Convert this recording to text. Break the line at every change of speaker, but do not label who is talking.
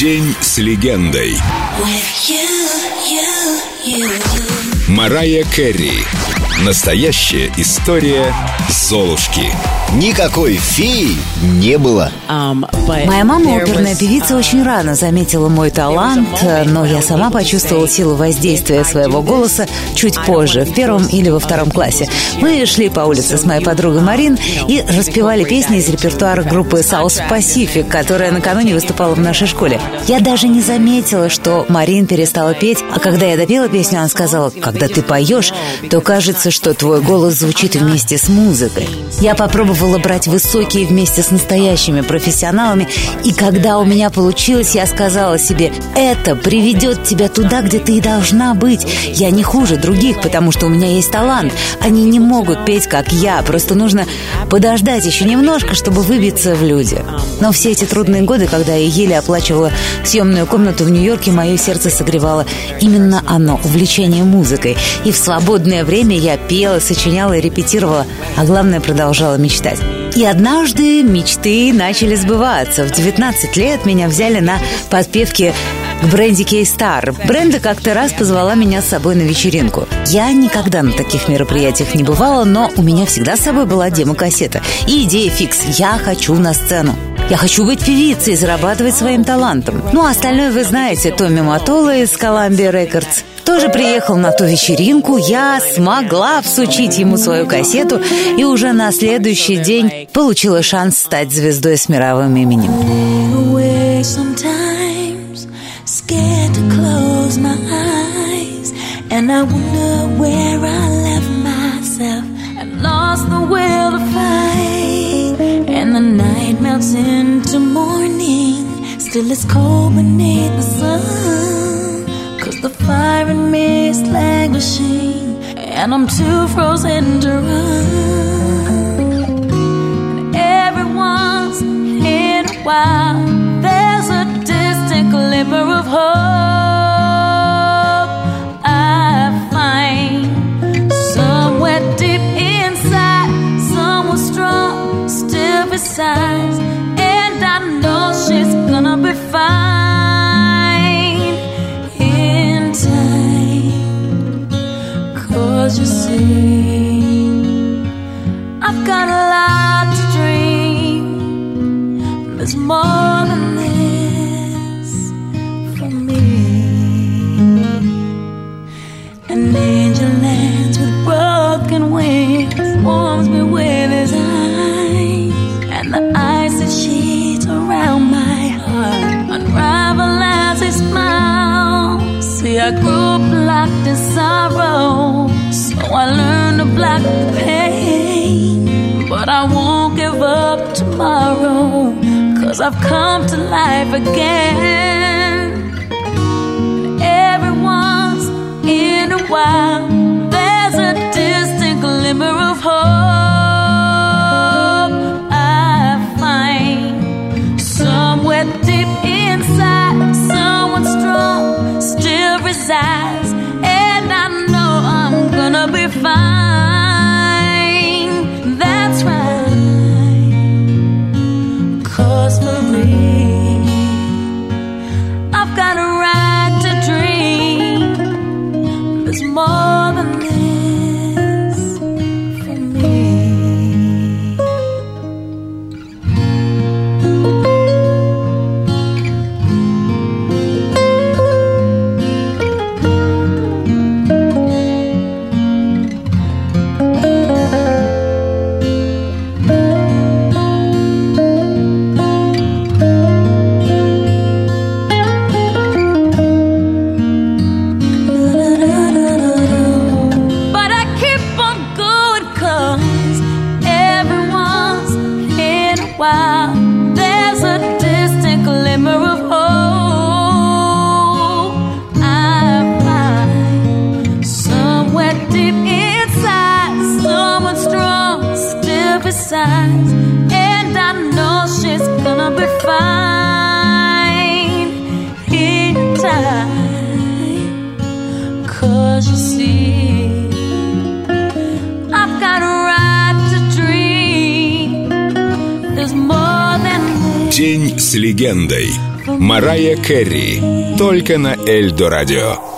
День с легендой. Марая Керри. Настоящая история Золушки.
Никакой феи не было.
Моя мама, оперная певица, очень рано заметила мой талант, но я сама почувствовала силу воздействия своего голоса чуть позже, в первом или во втором классе. Мы шли по улице с моей подругой Марин и распевали песни из репертуара группы South Pacific, которая накануне выступала в нашей школе. Я даже не заметила, что Марин перестала петь, а когда я допела песню, она сказала, когда ты поешь, то кажется, что твой голос звучит вместе с музыкой. Я попробовала брать высокие вместе с настоящими профессионалами, и когда у меня получилось, я сказала себе, это приведет тебя туда, где ты и должна быть. Я не хуже других, потому что у меня есть талант. Они не могут петь, как я, просто нужно подождать еще немножко, чтобы выбиться в люди. Но все эти трудные годы, когда я еле оплачивала съемную комнату в Нью-Йорке, мое сердце согревало именно оно, увлечение музыкой. И в свободное время я пела, сочиняла и репетировала, а главное, продолжала мечтать. И однажды мечты начали сбываться. В 19 лет меня взяли на подпевки к бренде Кей-Стар. Бренда как-то раз позвала меня с собой на вечеринку. Я никогда на таких мероприятиях не бывала, но у меня всегда с собой была демо-кассета. И идея фикс «Я хочу на сцену». Я хочу быть певицей и зарабатывать своим талантом. Ну, а остальное вы знаете. Томми Матола из Columbia Records тоже приехал на ту вечеринку. Я смогла всучить ему свою кассету и уже на следующий день получила шанс стать звездой с мировым именем. And I wonder where I left myself and lost the will to fight. And the night melts morning, still it's cold beneath the sun. Cause the fire in me is languishing, and I'm too frozen to run. And every once in a while, See, I grew up locked in sorrow, so I learned to block the pain. But I won't give up tomorrow, cause I've come to life again. And I know I'm gonna be fine. while there's a distant glimmer of hope, I find somewhere deep inside someone strong still besides, and I know she's gonna be fine.
День с легендой. Марая Керри. Только на Эльдо радио.